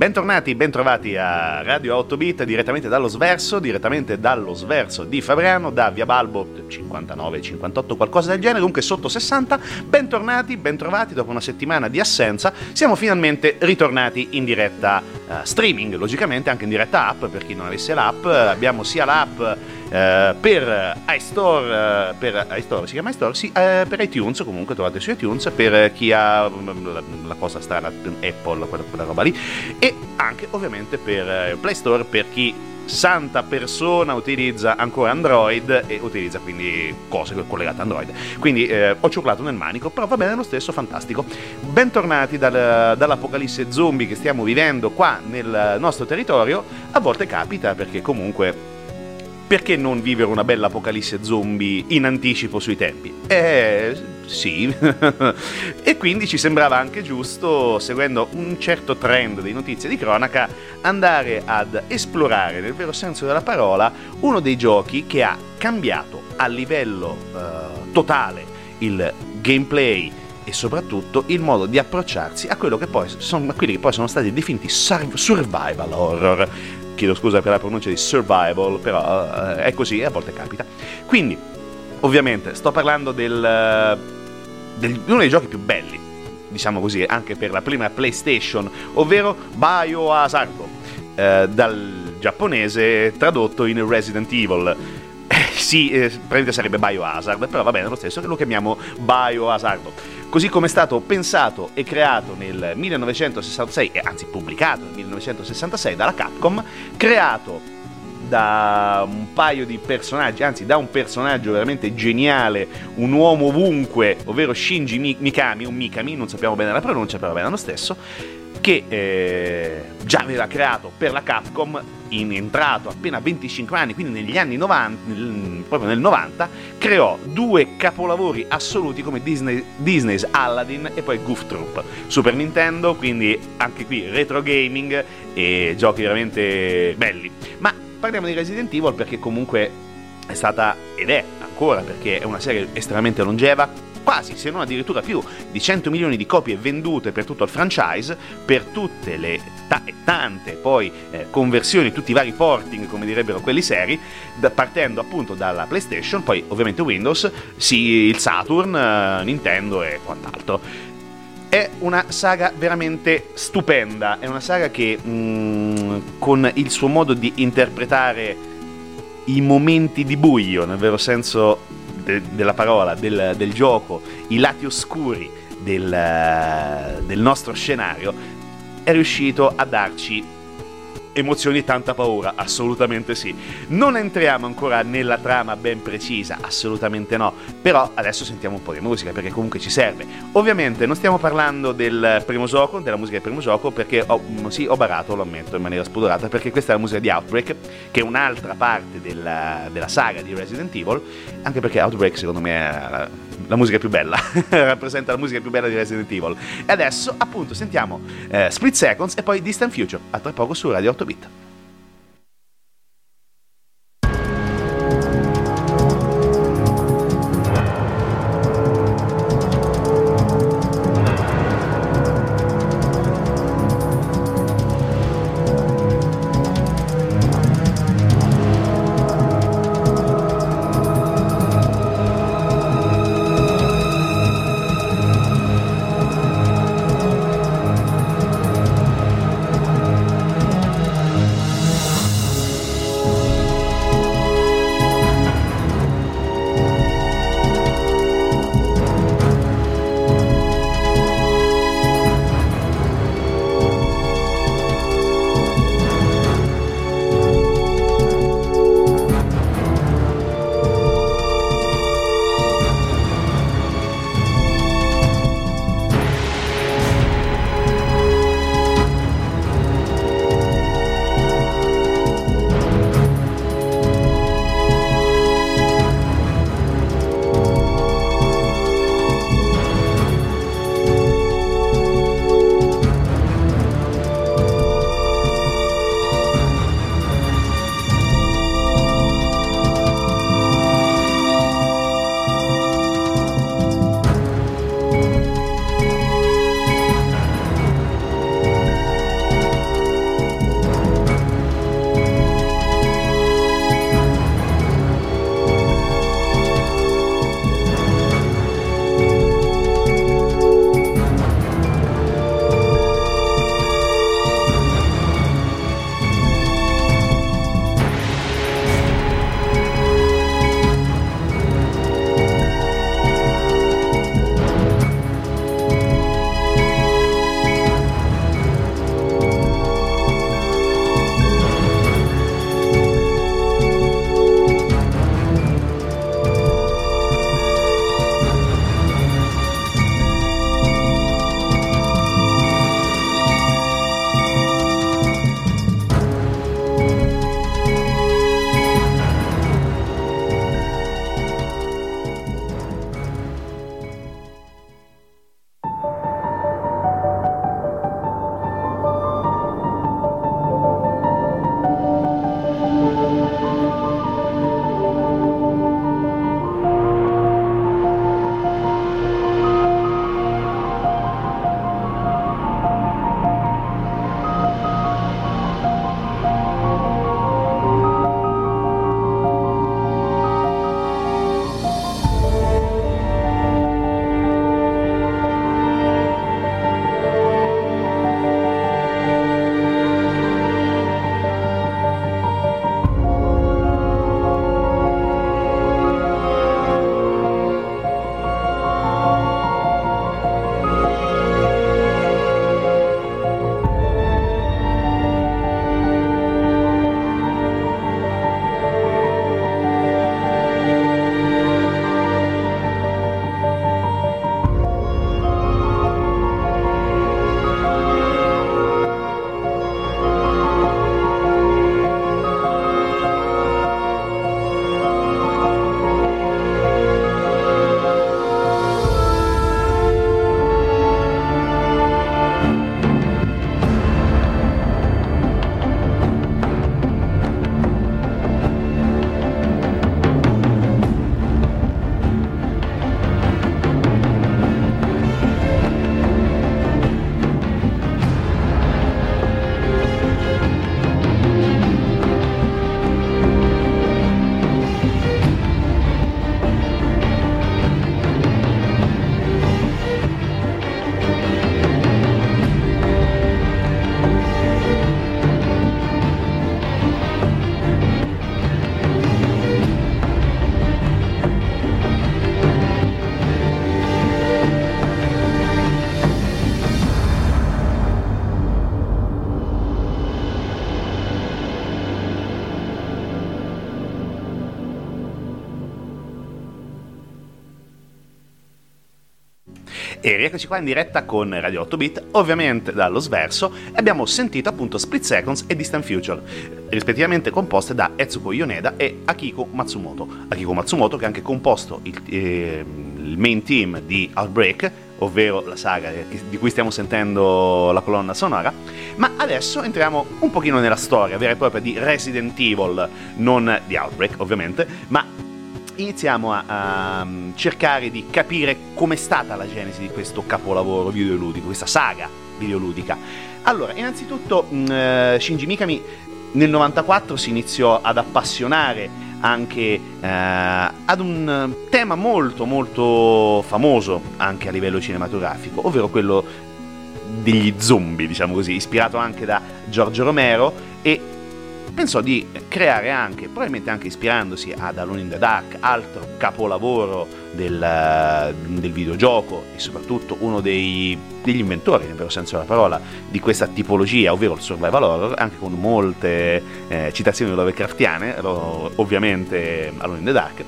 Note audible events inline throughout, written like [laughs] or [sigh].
Bentornati, bentrovati a Radio 8 Bit direttamente dallo Sverso, direttamente dallo Sverso di Fabriano, da Via Balbo 59, 58, qualcosa del genere, comunque sotto 60. Bentornati, bentrovati dopo una settimana di assenza. Siamo finalmente ritornati in diretta uh, streaming, logicamente anche in diretta app per chi non avesse l'app. Abbiamo sia l'app Uh, per iStore, uh, per iStore, si chiama iStore? Sì, uh, per iTunes, comunque trovate su iTunes, per chi ha mm, la, la cosa strana, Apple, quella, quella, roba lì, e anche ovviamente per Play Store per chi santa persona utilizza ancora Android e utilizza quindi cose collegate a Android. Quindi eh, ho cioccolato nel manico, però va bene lo stesso, fantastico. Bentornati dal, dall'apocalisse zombie che stiamo vivendo qua nel nostro territorio. A volte capita perché comunque perché non vivere una bella apocalisse zombie in anticipo sui tempi? Eh, sì. [laughs] e quindi ci sembrava anche giusto, seguendo un certo trend di notizie di cronaca, andare ad esplorare, nel vero senso della parola, uno dei giochi che ha cambiato a livello uh, totale il gameplay e soprattutto il modo di approcciarsi a, che poi sono, a quelli che poi sono stati definiti survival horror chiedo scusa per la pronuncia di survival, però uh, è così e a volte capita. Quindi, ovviamente, sto parlando del, di uno dei giochi più belli, diciamo così, anche per la prima PlayStation, ovvero Biohazard, uh, dal giapponese tradotto in Resident Evil. Eh, sì, eh, praticamente sarebbe Biohazard, però va bene lo stesso lo chiamiamo Biohazard così come è stato pensato e creato nel 1966, anzi pubblicato nel 1966 dalla Capcom, creato da un paio di personaggi, anzi da un personaggio veramente geniale, un uomo ovunque, ovvero Shinji Mikami, un Mikami, non sappiamo bene la pronuncia, però va bene lo stesso, che eh, già aveva creato per la Capcom, in entrato appena 25 anni, quindi negli anni 90, nel, proprio nel 90, creò due capolavori assoluti come Disney, Disney's Aladdin e poi Goof Troop. Super Nintendo, quindi anche qui retro gaming e giochi veramente belli. Ma parliamo di Resident Evil perché comunque è stata ed è ancora perché è una serie estremamente longeva, quasi, se non addirittura più, di 100 milioni di copie vendute per tutto il franchise, per tutte le ta- tante poi eh, conversioni, tutti i vari porting, come direbbero quelli seri, da, partendo appunto dalla PlayStation, poi ovviamente Windows, sì, il Saturn, eh, Nintendo e quant'altro. È una saga veramente stupenda, è una saga che mh, mm, con il suo modo di interpretare i momenti di buio, nel vero senso de, della parola, del, del, gioco, i lati oscuri del, del nostro scenario, è riuscito a darci emozioni e tanta paura? Assolutamente sì. Non entriamo ancora nella trama ben precisa, assolutamente no, però adesso sentiamo un po' di musica perché comunque ci serve. Ovviamente non stiamo parlando del primo gioco, della musica del primo gioco, perché ho, mm, sì, ho barato, lo ammetto in maniera spudorata, perché questa è la musica di Outbreak, che è un'altra parte della, della saga di Resident Evil, anche perché Outbreak secondo me è la musica più bella, [laughs] rappresenta la musica più bella di Resident Evil. E adesso appunto sentiamo eh, Split Seconds e poi Distant Future, a tra poco su Radio 8 bit. E rieccoci qua in diretta con Radio 8 Bit, ovviamente dallo sverso, e abbiamo sentito appunto Split Seconds e Distant Future, rispettivamente composte da Etsuko Yoneda e Akiko Matsumoto. Akiko Matsumoto che ha anche composto il, eh, il main team di Outbreak, ovvero la saga di cui stiamo sentendo la colonna sonora, ma adesso entriamo un pochino nella storia vera e propria di Resident Evil, non di Outbreak ovviamente, ma iniziamo a, a cercare di capire com'è stata la genesi di questo capolavoro videoludico, questa saga videoludica. Allora, innanzitutto mh, eh, Shinji Mikami nel 94 si iniziò ad appassionare anche eh, ad un tema molto molto famoso anche a livello cinematografico, ovvero quello degli zombie, diciamo così, ispirato anche da Giorgio Romero e pensò di creare anche, probabilmente anche ispirandosi ad Alone in the Dark, altro capolavoro del, del videogioco e soprattutto uno dei, degli inventori, nel vero senso della parola, di questa tipologia, ovvero il survival horror, anche con molte eh, citazioni Lovecraftiane, ovviamente Alone in the Dark,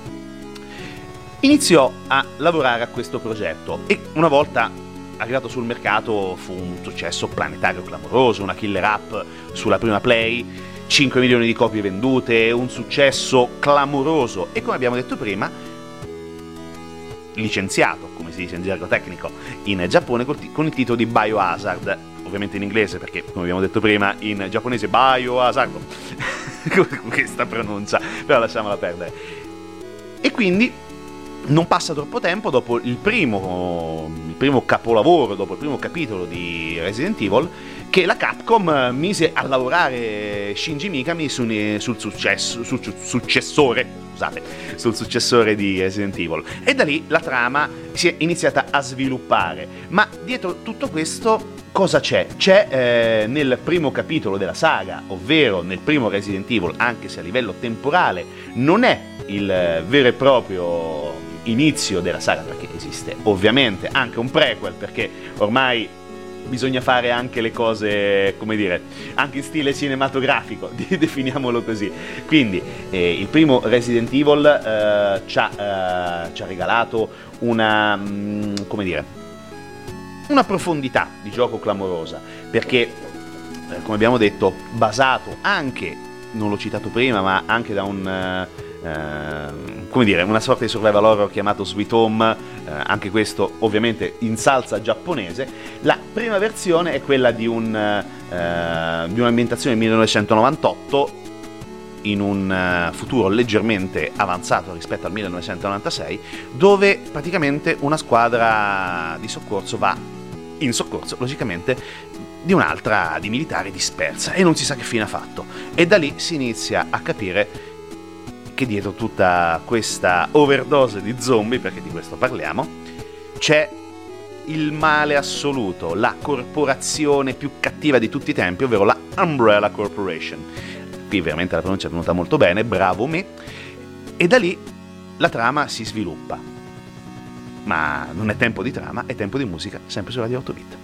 iniziò a lavorare a questo progetto e una volta arrivato sul mercato fu un successo planetario clamoroso, una killer app sulla prima play 5 milioni di copie vendute, un successo clamoroso e come abbiamo detto prima, licenziato, come si dice in gergo tecnico, in Giappone con il titolo di Biohazard, ovviamente in inglese perché, come abbiamo detto prima, in giapponese Biohazard, [laughs] questa pronuncia, però lasciamola perdere. E quindi non passa troppo tempo dopo il primo, il primo capolavoro, dopo il primo capitolo di Resident Evil, che la Capcom mise a lavorare Shinji Mikami su, sul, successo, sul successore scusate, sul successore di Resident Evil. E da lì la trama si è iniziata a sviluppare. Ma dietro tutto questo cosa c'è? C'è eh, nel primo capitolo della saga, ovvero nel primo Resident Evil, anche se a livello temporale non è il vero e proprio inizio della saga, perché esiste ovviamente anche un prequel, perché ormai bisogna fare anche le cose, come dire, anche in stile cinematografico, [laughs] definiamolo così. Quindi eh, il primo Resident Evil eh, ci, ha, eh, ci, ha, regalato una, mh, mm, come dire, una profondità di gioco clamorosa, perché, eh, come abbiamo detto, basato anche, non l'ho citato prima, ma anche da un eh, Ehm, come dire, una sorta di survival horror chiamato Sweet Home, eh, anche questo ovviamente in salsa giapponese. La prima versione è quella di, un, eh, di un'ambientazione 1998 in un uh, futuro leggermente avanzato rispetto al 1996, dove praticamente una squadra di soccorso va in soccorso, logicamente, di un'altra di militari dispersa e non si sa che fine ha fatto. E da lì si inizia a capire che dietro tutta questa overdose di zombie, perché di questo parliamo, c'è il male assoluto, la corporazione più cattiva di tutti i tempi, ovvero la Umbrella Corporation. Qui veramente la pronuncia è venuta molto bene, bravo me. E da lì la trama si sviluppa. Ma non è tempo di trama, è tempo di musica, sempre su Radio 8 Bit.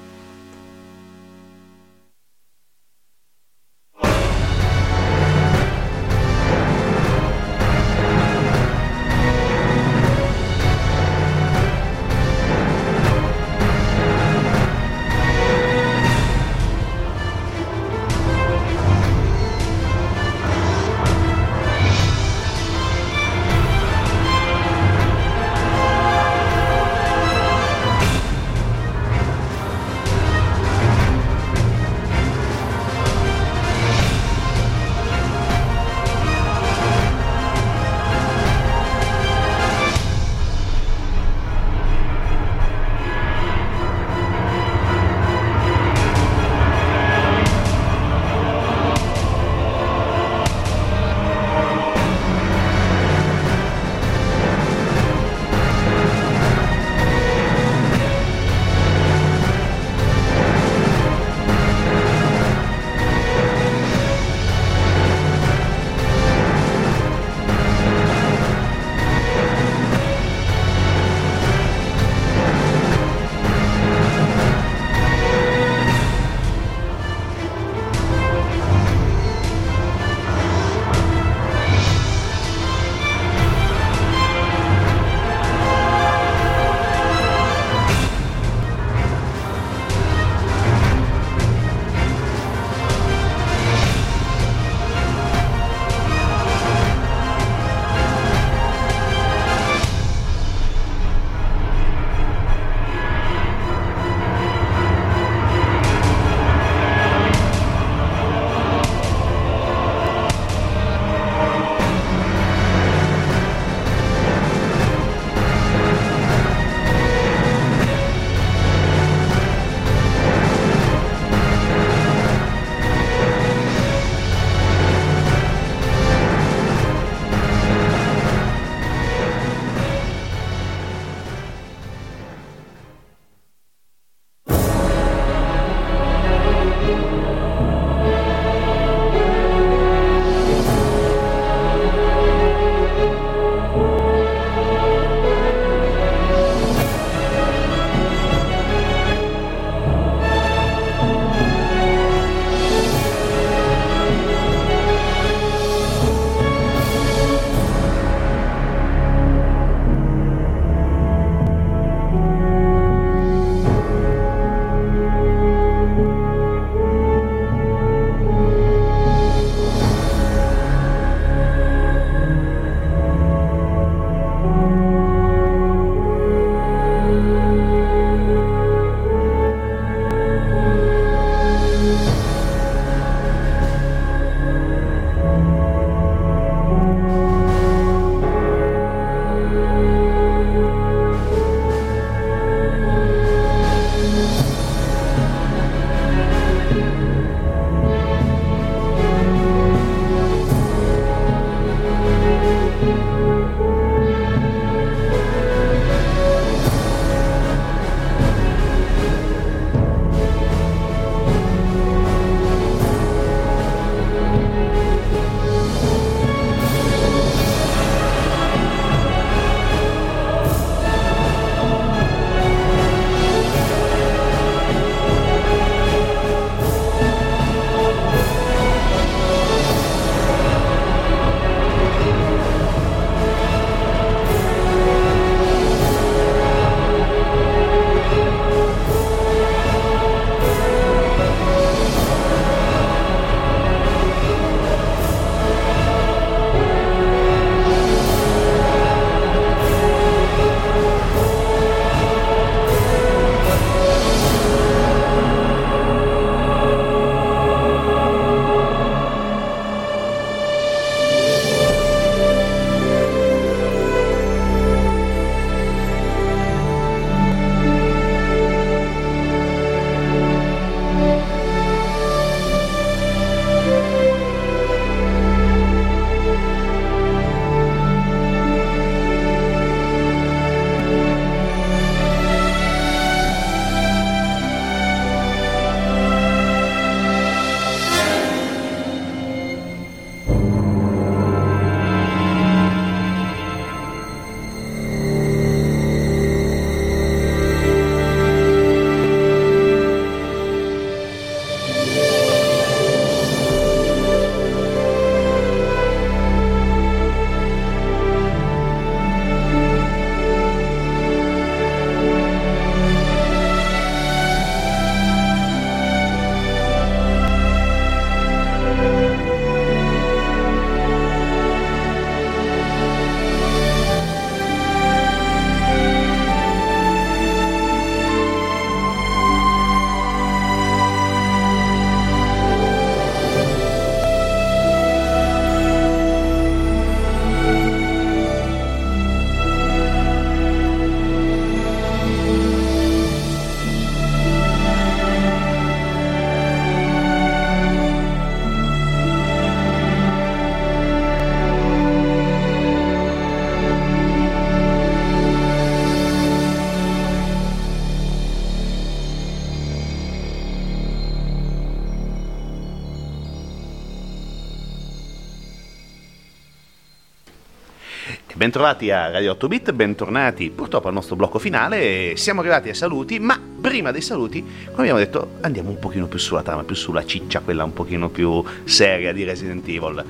Bentrovati a Radio 8 Bit, bentornati purtroppo al nostro blocco finale. Siamo arrivati ai saluti, ma prima dei saluti, come abbiamo detto, andiamo un pochino più sulla trama, più sulla ciccia, quella un pochino più seria di Resident Evil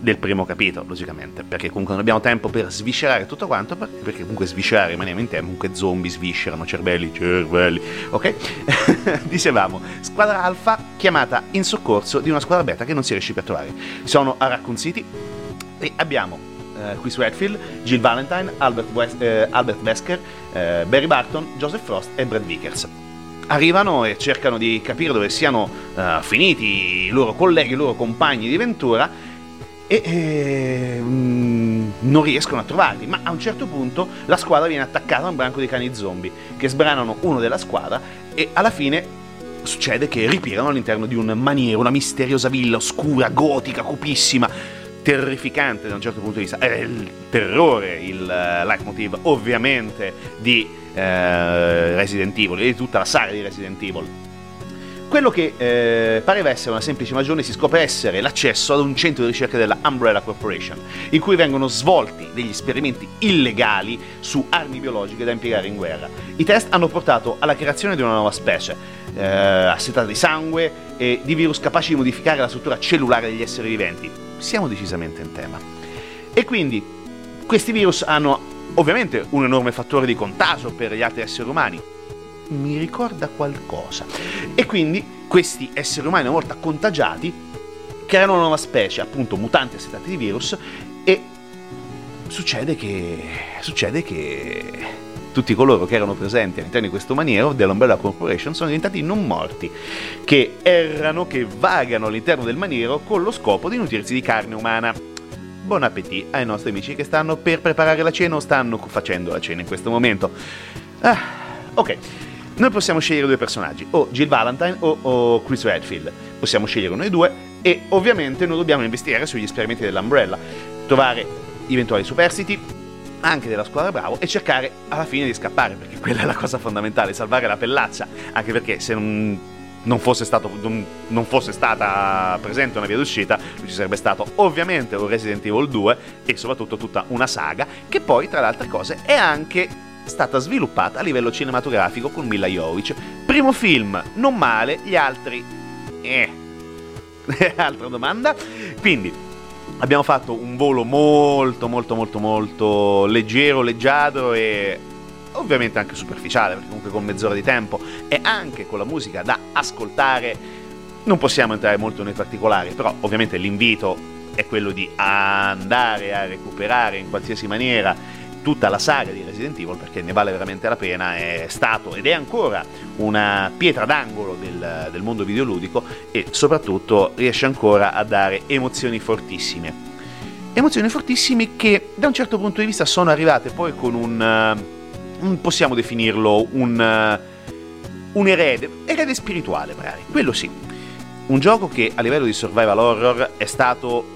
del primo capitolo, logicamente, perché comunque non abbiamo tempo per sviscerare tutto quanto, perché comunque sviscerare rimaniamo in tempo, comunque zombie sviscerano, cervelli, cervelli, ok? [laughs] Dicevamo, squadra alfa chiamata in soccorso di una squadra beta che non si riesce più a trovare. Sono a Raccoon City e abbiamo uh, Chris Redfield, Jill Valentine, Albert, West, uh, Albert Wesker, uh, Barry Barton, Joseph Frost e Brad Vickers. Arrivano e cercano di capire dove siano uh, finiti i loro colleghi, i loro compagni di ventura e eh, non riescono a trovarli, ma a un certo punto la squadra viene attaccata da un branco di cani zombie che sbranano uno della squadra e alla fine succede che ripiegano all'interno di un maniero, una misteriosa villa oscura, gotica, cupissima, terrificante da un certo punto di vista. È il terrore, il uh, leitmotiv ovviamente di uh, Resident Evil e di tutta la saga di Resident Evil quello che eh, pareva essere una semplice magione si scopre essere l'accesso ad un centro di ricerca della Umbrella Corporation, in cui vengono svolti degli esperimenti illegali su armi biologiche da impiegare in guerra. I test hanno portato alla creazione di una nuova specie, eh, assetata di sangue e di virus capaci di modificare la struttura cellulare degli esseri viventi. Siamo decisamente in tema. E quindi questi virus hanno ovviamente un enorme fattore di contagio per gli altri esseri umani, mi ricorda qualcosa. E quindi questi esseri umani, una volta contagiati, creano una nuova specie, appunto mutanti assetati di virus, e succede che, succede che tutti coloro che erano presenti all'interno di questo maniero dell'Umbrella Corporation sono diventati non morti, che errano, che vagano all'interno del maniero con lo scopo di nutrirsi di carne umana. Buon appetito ai nostri amici che stanno per preparare la cena o stanno facendo la cena in questo momento. Ah, ok. Noi possiamo scegliere due personaggi, o Jill Valentine o, o Chris Redfield. Possiamo scegliere noi due e ovviamente noi dobbiamo investigare sugli esperimenti dell'Umbrella, trovare eventuali superstiti, anche della squadra Bravo e cercare alla fine di scappare, perché quella è la cosa fondamentale, salvare la pellaccia, anche perché se non, non, fosse, stato, non, fosse, stata presente una via d'uscita, ci sarebbe stato ovviamente un Resident Evil 2 e soprattutto tutta una saga, che poi tra le altre cose è anche stata sviluppata a livello cinematografico con Mila Jovic. Primo film, non male, gli altri... Eh. [laughs] Altra domanda? Quindi, abbiamo fatto un volo molto, molto, molto, molto leggero, leggiadro e ovviamente anche superficiale, perché comunque con mezz'ora di tempo. E anche con la musica da ascoltare. Non possiamo entrare molto nei particolari, però ovviamente l'invito è quello di andare a recuperare in qualsiasi maniera tutta la saga di Resident Evil perché ne vale veramente la pena, è stato ed è ancora una pietra d'angolo del, del mondo videoludico e soprattutto riesce ancora a dare emozioni fortissime. Emozioni fortissime che da un certo punto di vista sono arrivate poi con un, uh, un possiamo definirlo un, uh, un erede, erede spirituale magari, quello sì. Un gioco che a livello di survival horror è stato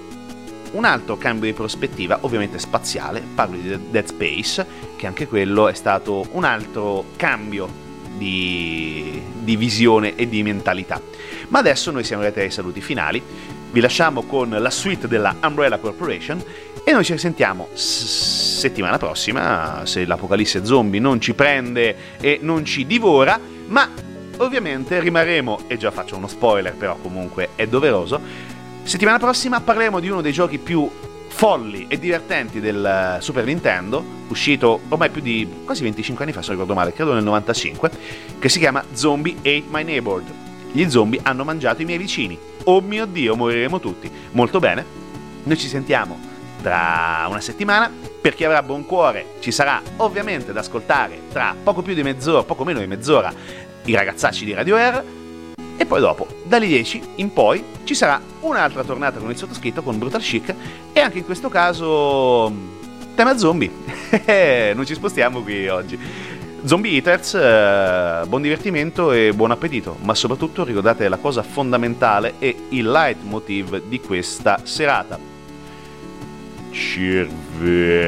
un altro cambio di prospettiva, ovviamente spaziale, parlo di Dead Space, che anche quello è stato un altro cambio di, di visione e di mentalità. Ma adesso noi siamo arrivati ai saluti finali, vi lasciamo con la suite della Umbrella Corporation e noi ci risentiamo s- settimana prossima, se l'apocalisse zombie non ci prende e non ci divora, ma ovviamente rimarremo, e già faccio uno spoiler però comunque è doveroso, Settimana prossima parleremo di uno dei giochi più folli e divertenti del eh, Super Nintendo, uscito ormai più di quasi 25 anni fa, se non ricordo male, credo nel 95, che si chiama Zombie Ate My Neighbor. Gli zombie hanno mangiato i miei vicini. Oh mio Dio, moriremo tutti. Molto bene, noi ci sentiamo tra una settimana. Per chi avrà buon cuore ci sarà ovviamente da ascoltare tra poco più di mezz'ora, poco meno di mezz'ora, i ragazzacci di Radio Air e poi dopo, dalle 10 in poi, ci sarà un'altra tornata con il sottoscritto con Brutal Chic e anche in questo caso tema zombie. [laughs] non ci spostiamo qui oggi. Zombie Eaters, eh, buon divertimento e buon appetito, ma soprattutto ricordate la cosa fondamentale e il leitmotiv di questa serata. Cervello.